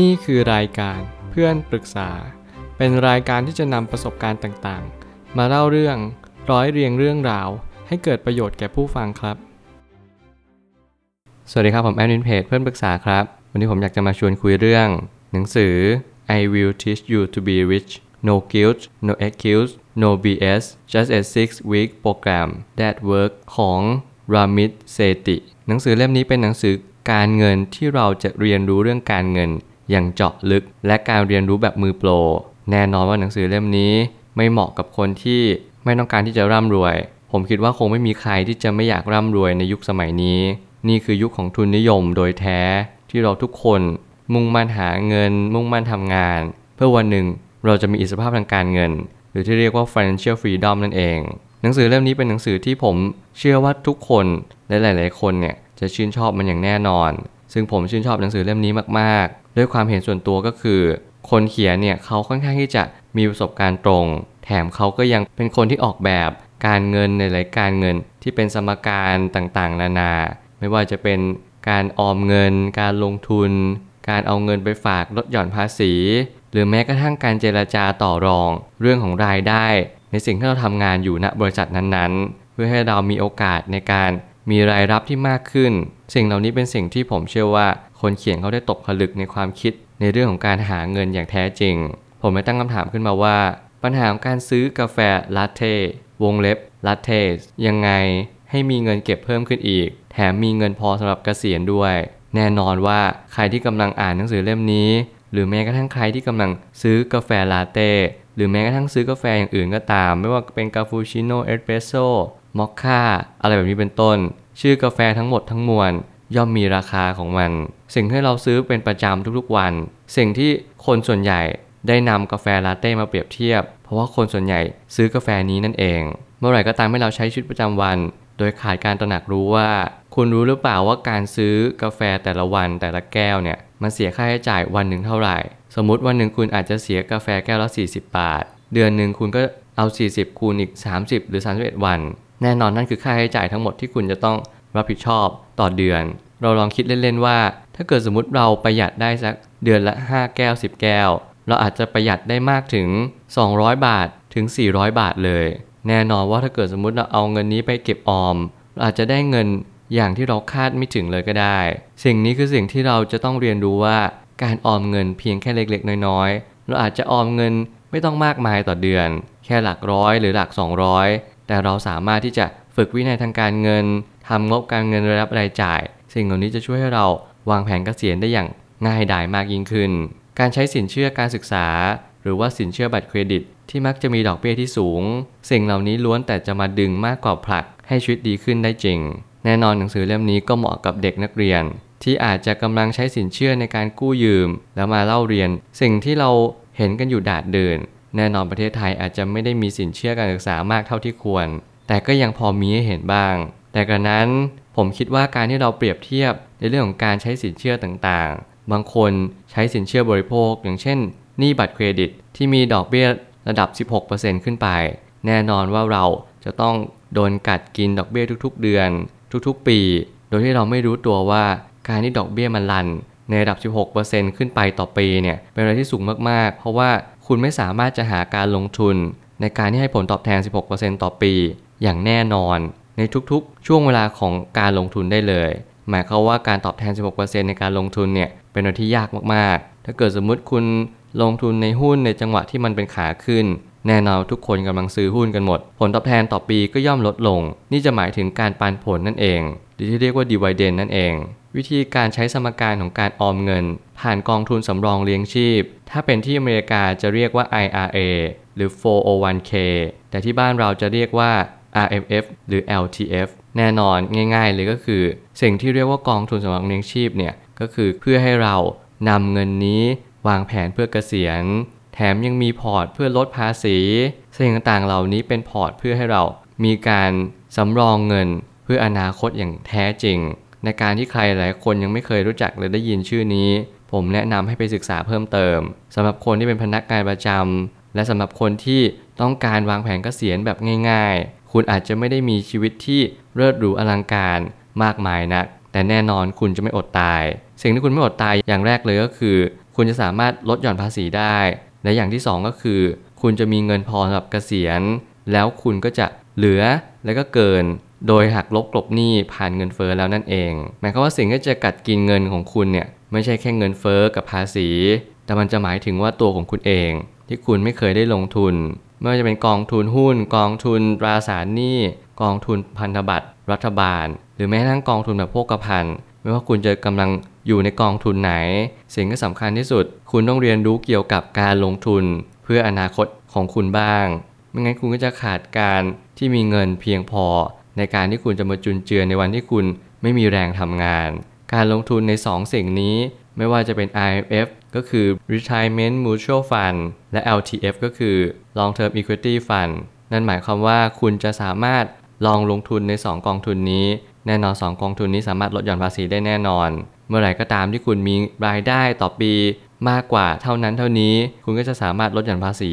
นี่คือรายการเพื่อนปรึกษา เป็นรายการที่จะนำประสบการณ์ต่างๆ มาเล่าเรื่องร้อยเรียงเรื่องราว ให้เกิดประโยชน์แก่ผู้ฟังครับ สวัสดีครับผมแอดมินเพจเพื่อนปรึกษาครับ วันนี้ผมอยากจะมาชวนคุยเรื่อง หนังสือ I will teach you to be rich no guilt no excuse no BS just a six week program that work ของ Ramit Sethi หนังสือเล่มนี้เป็นหนังสือการเงินที่เราจะเรียนรู้เรื่องการเงิน อย่างเจาะลึก และการเรียนรู้แบบมือโปร แน่นอนว่าหนังสือเล่มนี้ ไม่เหมาะกับคนที่ไม่ต้องการที่จะร่ำรวย ผมคิดว่าคงไม่มีใครที่จะไม่อยากร่ำรวยในยุคสมัยนี้ นี่คือยุคของทุนนิยมโดยแท้ที่เราทุกคนมุ่งมั่นหาเงิน มุ่งมั่นทำงาน เพื่อวันหนึ่งเราจะมีอิสรภาพทางการเงิน หรือที่เรียกว่า financial freedom นั่นเอง หนังสือเล่มนี้เป็นหนังสือที่ผมเชื่อว่าทุกคนและหลาย ๆ คนเนี่ยจะชื่นชอบมันอย่างแน่นอน ซึ่งผมชื่นชอบหนังสือเล่มนี้มาก ๆ ด้วยความเห็นส่วนตัวก็คือ คนเขียนเนี่ยเขาค่อนข้างที่จะมีประสบการณ์ตรง แถมเขาก็ยังเป็นคนที่ออกแบบการเงินในหลายการเงินที่เป็นสมการต่างๆ นานา ไม่ว่าจะเป็นการออมเงิน การลงทุน การเอาเงินไปฝากลดหย่อนภาษี หรือแม้กระทั่งการเจราจาต่อรอง เรื่องของรายได้ ในสิ่งที่เราทำงานอยู่ณบริษัทนั้นๆ เพื่อให้เรามีโอกาสในการ มีรายรับที่มากขึ้น สิ่งเหล่านี้เป็นสิ่งที่ผมเชื่อว่า คนเขียนเขาได้ตกผลึกในความคิด ในเรื่องของการหาเงินอย่างแท้จริง ผมไม่ตั้งคำถามขึ้นมาว่า ปัญหาของการซื้อกาแฟลาเต้วงเล็บลาเต้ยังไงให้มีเงินเก็บเพิ่มขึ้นอีก แถมมีเงินพอสำหรับเกษียณด้วย แน่นอนว่าใครที่กำลังอ่านหนังสือเล่มนี้ หรือแม้กระทั่งใครที่กำลังซื้อกาแฟลาเต้หรือแม้กระทั่งซื้อกาแฟอย่างอื่นก็ตาม ไม่ว่าเป็นคาปูชิโน่เอสเปรสโซ มอคค่า อะไรแบบนี้เป็นต้น ชื่อกาแฟทั้งหมดทั้งมวล ย่อมมีราคาของมัน สิ่งที่เราซื้อเป็นประจำทุกๆวัน สิ่งที่คนส่วนใหญ่ได้นำกาแฟลาเต้มาเปรียบเทียบ เพราะว่าคนส่วนใหญ่ซื้อกาแฟนี้นั่นเอง เมื่อไหร่ก็ตามให้เราใช้ชีวิตประจำวัน โดยขาดการตระหนักรู้ว่า คุณรู้หรือเปล่าว่าการซื้อกาแฟแต่ละวันแต่ละแก้วเนี่ยมันเสียค่าใช้จ่ายวันหนึ่งเท่าไหร่ สมมติวันหนึ่งคุณอาจจะเสียกาแฟแก้วละ40 บาท เดือนหนึ่งคุณก็เอา 40 คูณอีก 30 หรือ 31 วัน แน่นอนนั่นคือค่าใช้จ่ายทั้งหมดที่คุณจะต้องรับผิดชอบต่อเดือน เราลองคิดเล่นๆว่า ถ้าเกิดสมมติเราประหยัดได้สักเดือนละ 5 แก้ว 10 แก้ว เราอาจจะประหยัดได้มากถึง 200 บาทถึง 400 บาทเลย แน่นอนว่าถ้าเกิดสมมติเราเอาเงินนี้ไปเก็บออม เราอาจจะได้เงินอย่างที่เราคาดไม่ถึงเลยก็ได้ สิ่งนี้คือสิ่งที่เราจะต้องเรียนรู้ว่าการออมเงินเพียงแค่เล็กๆ น้อยๆ เราอาจจะออมเงินไม่ต้องมากมายต่อเดือน แค่หลักร้อยหรือหลัก 200 แต่เราสามารถที่จะฝึกวินัยทางการเงินทำงบการเงินรายรับรายจ่าย สิ่งเหล่านี้จะช่วยให้เราวางแผนเกษียณได้อย่างง่ายดายมากยิ่งขึ้น การใช้สินเชื่อการศึกษา หรือว่าสินเชื่อบัตรเครดิต ที่มักจะมีดอกเบี้ยที่สูง สิ่งเหล่านี้ล้วนแต่จะมาดึงมากกว่าผลักให้ชีวิตดีขึ้นได้จริง แน่นอนหนังสือเล่มนี้ก็เหมาะกับเด็กนักเรียน ที่อาจจะกำลังใช้สินเชื่อในการกู้ยืม แล้วมาเล่าเรียน สิ่งที่เราเห็นกันอยู่ดาดเดิน แน่นอนประเทศไทยอาจจะไม่ได้มีสินเชื่อการศึกษามากเท่าที่ควร แต่ก็ยังพอมีให้เห็นบ้าง แต่กระนั้นผมคิดว่าการที่เราเปรียบเทียบในเรื่องของการใช้สินเชื่อต่างๆ บางคนใช้สินเชื่อบริโภค อย่างเช่นหนี้บัตรเครดิตที่มีดอกเบี้ยระดับ 16%ขึ้นไป แน่นอนว่าเราจะต้องโดนกัดกินดอกเบี้ยทุกๆ เดือน ทุกๆ ปี โดยที่เราไม่รู้ตัวว่าการที่ดอกเบี้ยมันลันในระดับ 16%ขึ้นไปต่อปีเนี่ยเป็นอะไรที่สูงมากๆ เพราะว่า คุณไม่สามารถจะหาการลงทุน ในการที่ให้ผลตอบแทน 16%ต่อปี อย่างแน่นอน ในทุกๆ ช่วงเวลาของการลงทุนได้เลย หมายความว่าการตอบแทน 16%ในการลงทุนเนี่ยเป็นอะไรที่ยากมากๆ ถ้าเกิดสมมุติคุณลงทุนในหุ้นในจังหวะที่มันเป็นขาขึ้น แน่นอนทุกคนกำลังซื้อหุ้นกันหมด ผลตอบแทนต่อปีก็ย่อมลดลง นี่จะหมายถึงการปันผลนั่นเอง หรือที่เรียกว่า dividend นั่นเอง วิธีการใช้สมการของการออมเงิน ผ่านกองทุนสำรองเลี้ยงชีพ ถ้าเป็นที่อเมริกาจะเรียกว่า IRA หรือ 401k แต่ที่บ้านเราจะเรียกว่า RMF หรือ LTF แน่นอนง่าย ๆ เลยก็คือ สิ่งที่เรียกว่ากองทุนสำรองเลี้ยงชีพเนี่ยก็คือเพื่อให้เรานำเงินนี้วางแผนเพื่อเกษียณ แถมยังมีพอร์ตเพื่อลดภาษีสิ่งต่างๆเหล่านี้เป็นพอร์ตเพื่อให้เรามีการสำรองเงิน เพื่ออนาคตอย่างแท้จริง ในการที่ใครหลายคนยังไม่เคยรู้จักเลยได้ยินชื่อนี้ ผมแนะนำให้ไปศึกษาเพิ่มเติมสำหรับคนที่เป็นพนักงานประจำและสำหรับคนที่ต้องการวางแผนเกษียณแบบง่าย ๆ คุณอาจจะไม่ได้มีชีวิตที่เลิศหรูอลังการมากมายนัก แต่แน่นอนคุณจะไม่อดตาย สิ่งที่คุณไม่อดตายอย่างแรกเลยก็คือ คุณจะสามารถลดหย่อนภาษีได้ และอย่างที่สองก็คือ คุณจะมีเงินพอสำหรับเกษียณ แล้วคุณก็จะเหลือแล้วก็เกิน โดยหักลบกลบหนี้ผ่านเงินเฟ้อแล้วนั่นเอง หมายความว่าสิ่งที่จะกัดกินเงินของคุณเนี่ยไม่ใช่แค่เงินเฟ้อกับภาษี แต่มันจะหมายถึงว่าตัวของคุณเอง ที่คุณไม่เคยได้ลงทุน ไม่ว่าจะเป็นกองทุนหุ้น กองทุนตราสารหนี้ กองทุนพันธบัตรรัฐบาล หรือแม้กระทั่งกองทุนแบบโภคภัณฑ์ไม่ว่าคุณจะกำลังอยู่ในกองทุนไหน สิ่งที่สำคัญที่สุด คุณต้องเรียนรู้เกี่ยวกับการลงทุน เพื่ออนาคตของคุณบ้าง ไม่งั้นคุณก็จะขาดการที่มีเงินเพียงพอ ในการที่คุณจะมาจุนเจือในวันที่คุณไม่มีแรงทำงาน การลงทุนใน2สิ่งนี้ ไม่ว่าจะเป็น IMF ก็คือ Retirement Mutual Fund และ LTF ก็คือ Long Term Equity Fund นั่นหมายความว่าคุณจะสามารถลองลงทุนใน 2 กองทุนนี้ แน่นอน 2 กองทุนนี้สามารถลดหย่อนภาษีได้แน่นอน เมื่อไหร่ก็ตามที่คุณมีรายได้ต่อปีมากกว่าเท่านั้นเท่านี้ คุณก็จะสามารถลดหย่อนภาษี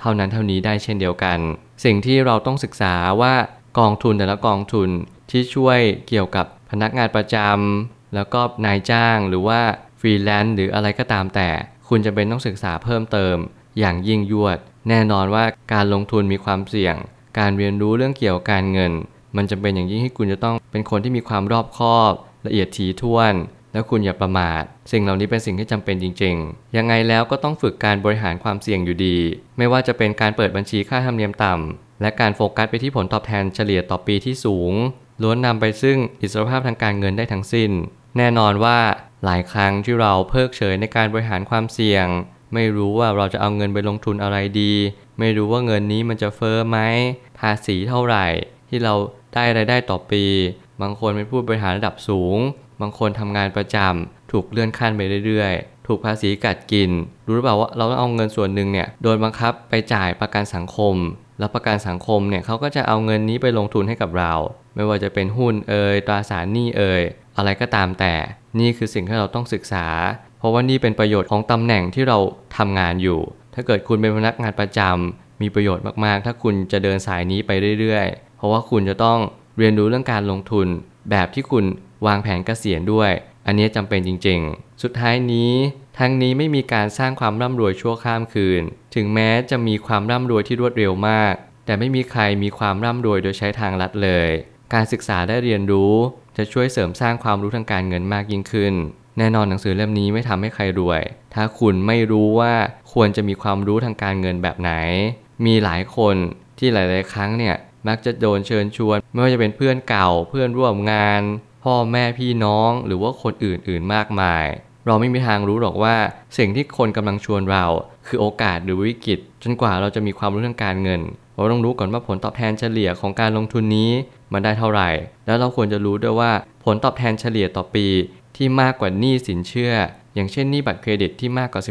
เท่านั้นเท่านี้ได้เช่นเดียวกัน สิ่งที่เราต้องศึกษาว่า กองทุนแต่ละกองทุนที่ช่วยเกี่ยวกับพนักงานประจำแล้วก็นายจ้างหรือว่าฟรีแลนซ์หรืออะไรก็ตามแต่ คุณจะเป็นต้องศึกษาเพิ่มเติม อย่างยิ่งยวด แน่นอนว่าการลงทุนมีความเสี่ยง การเรียนรู้เรื่องเกี่ยวกับการเงิน มันจำเป็นอย่างยิ่งที่คุณจะต้องเป็นคนที่มีความรอบคอบ ละเอียดถี่ถ้วน แล้วคุณอย่าประมาท สิ่งเหล่านี้เป็นสิ่งที่จำเป็นจริง ๆ ยังไงแล้วก็ต้องฝึกการบริหารความเสี่ยงอยู่ดี ไม่ว่าจะเป็นการเปิดบัญชีค่าธรรมเนียมต่ำ และการโฟกัสไปที่ผลตอบแทนเฉลี่ยต่อปีที่สูง ล้วนนำไปซึ่งอิสรภาพทางการเงินได้ทั้งสิ้น แน่นอนว่าหลายครั้งที่เราเพิกเฉยในการบริหารความเสี่ยง ไม่รู้ว่าเราจะเอาเงินไปลงทุนอะไรดี ไม่รู้ว่าเงินนี้มันจะเฟอ้อไหมภาษีเท่าไหร่ ที่เราได้รายได้ต่อปี บางคนเป็นผู้บริหารระดับสูง บางคนทำงานประจำถูกเลื่อนขั้นไปเรื่อยๆ ถูกภาษีกัดกิน รู้หรือเปล่าว่าเราต้องเอาเงินส่วนหนึ่งเนี่ยโดนบังคับไปจ่ายประกันสังคม แล้วประกันสังคมเนี่ยเขาก็จะเอาเงินนี้ไปลงทุนให้กับเรา ไม่ว่าจะเป็นหุ้นเอ่ยตราสารหนี้เอ่ยอะไรก็ตามแต่ นี่คือสิ่งที่เราต้องศึกษา เพราะว่านี่เป็นประโยชน์ของตำแหน่งที่เราทำงานอยู่ ถ้าเกิดคุณเป็นพนักงานประจำมีประโยชน์มากๆ ถ้าคุณจะเดินสายนี้ไปเรื่อยๆ เพราะว่าคุณจะต้องเรียนรู้เรื่องการลงทุน แบบที่คุณวางแผนเกษียณด้วย อันนี้จำเป็นจริง ๆ สุดท้ายนี้ ทั้งนี้ไม่มีการสร้างความร่ำรวยชั่วข้ามคืน ถึงแม้จะมีความร่ำรวยที่รวดเร็วมาก แต่ไม่มีใครมีความร่ำรวยโดยใช้ทางลัดเลย การศึกษาได้เรียนรู้จะช่วยเสริมสร้างความรู้ทางการเงินมากยิ่งขึ้น แน่นอนหนังสือเล่มนี้ไม่ทำให้ใครรวย ถ้าคุณไม่รู้ว่าควรจะมีความรู้ทางการเงินแบบไหน มีหลายคนที่หลาย ๆ ครั้งเนี่ยมักจะโดนเชิญชวน ไม่ว่าจะเป็นเพื่อนเก่าเพื่อนร่วมงาน พ่อแม่พี่น้องหรือว่าคนอื่น ๆ มากมาย เราไม่มีทางรู้หรอกว่าสิ่งที่คนกำลังชวนเรา คือโอกาสหรือวิกฤต จนกว่าเราจะมีความรู้ทางการเงิน เราต้องรู้ก่อนว่าผลตอบแทนเฉลี่ยของการลงทุนนี้มันได้เท่าไหร่ แล้วเราควรจะรู้ด้วยว่าผลตอบแทนเฉลี่ยต่อปี ที่มากกว่าหนี้สินเชื่อ อย่างเช่นหนี้บัตรเครดิตที่มากกว่า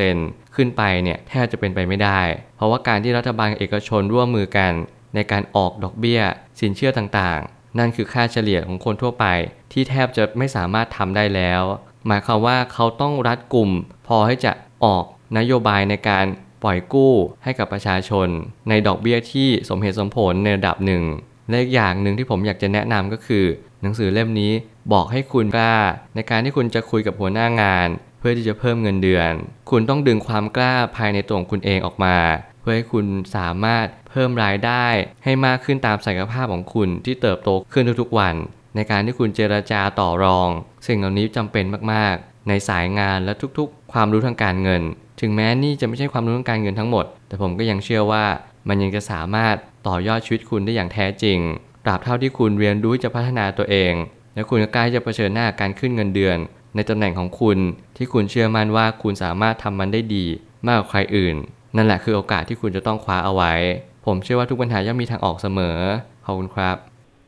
16%ขึ้นไปเนี่ยแทบจะเป็นไปไม่ได้ เพราะว่าการที่รัฐบาลเอกชนร่วมมือกัน ในการออกดอกเบี้ย สินเชื่อต่างๆ นั่นคือค่าเฉลี่ยของคนทั่วไปที่แทบจะไม่สามารถทำได้แล้ว หมายความว่าเขาต้องรัดกลุ่ม พอให้จะออกนโยบายในการปล่อยกู้ให้กับประชาชน ในดอกเบี้ยที่สมเหตุสมผลในระดับหนึ่ง และอีกอย่างหนึ่งที่ผมอยากจะแนะนำก็คือ หนังสือเล่มนี้บอกให้คุณกล้า ในการที่คุณจะคุยกับหัวหน้างาน เพื่อที่จะเพิ่มเงินเดือน คุณต้องดึงความกล้าภายในตัวของคุณเองออกมา เพื่อให้คุณสามารถเพิ่มรายได้ให้มากขึ้นตามศักยภาพของคุณที่เติบโตขึ้นทุกๆวัน ในการที่คุณเจรจาต่อรอง สิ่งเหล่านี้จำเป็นมากๆ ในสายงานและทุกๆ ความรู้ทางการเงิน ถึงแม้นี่จะไม่ใช่ความรู้ทางการเงินทั้งหมด แต่ผมก็ยังเชื่อว่ามันยังจะสามารถต่อยอดชีวิตคุณได้อย่างแท้จริง ตราบเท่าที่คุณเรียนรู้จะพัฒนาตัวเอง และคุณก็กล้จะเผชิญหน้าการขึ้นเงินเดือน ในตำแหน่งของคุณ ที่คุณเชื่อมั่นว่าคุณสามารถทำมันได้ดีมากกว่าใครอื่น นั่นแหละคือโอกาสที่คุณจะต้องคว้าเอาไว้ ผมเชื่อว่าทุกปัญหาย่อมมีทางออกเสมอขอบคุณครับ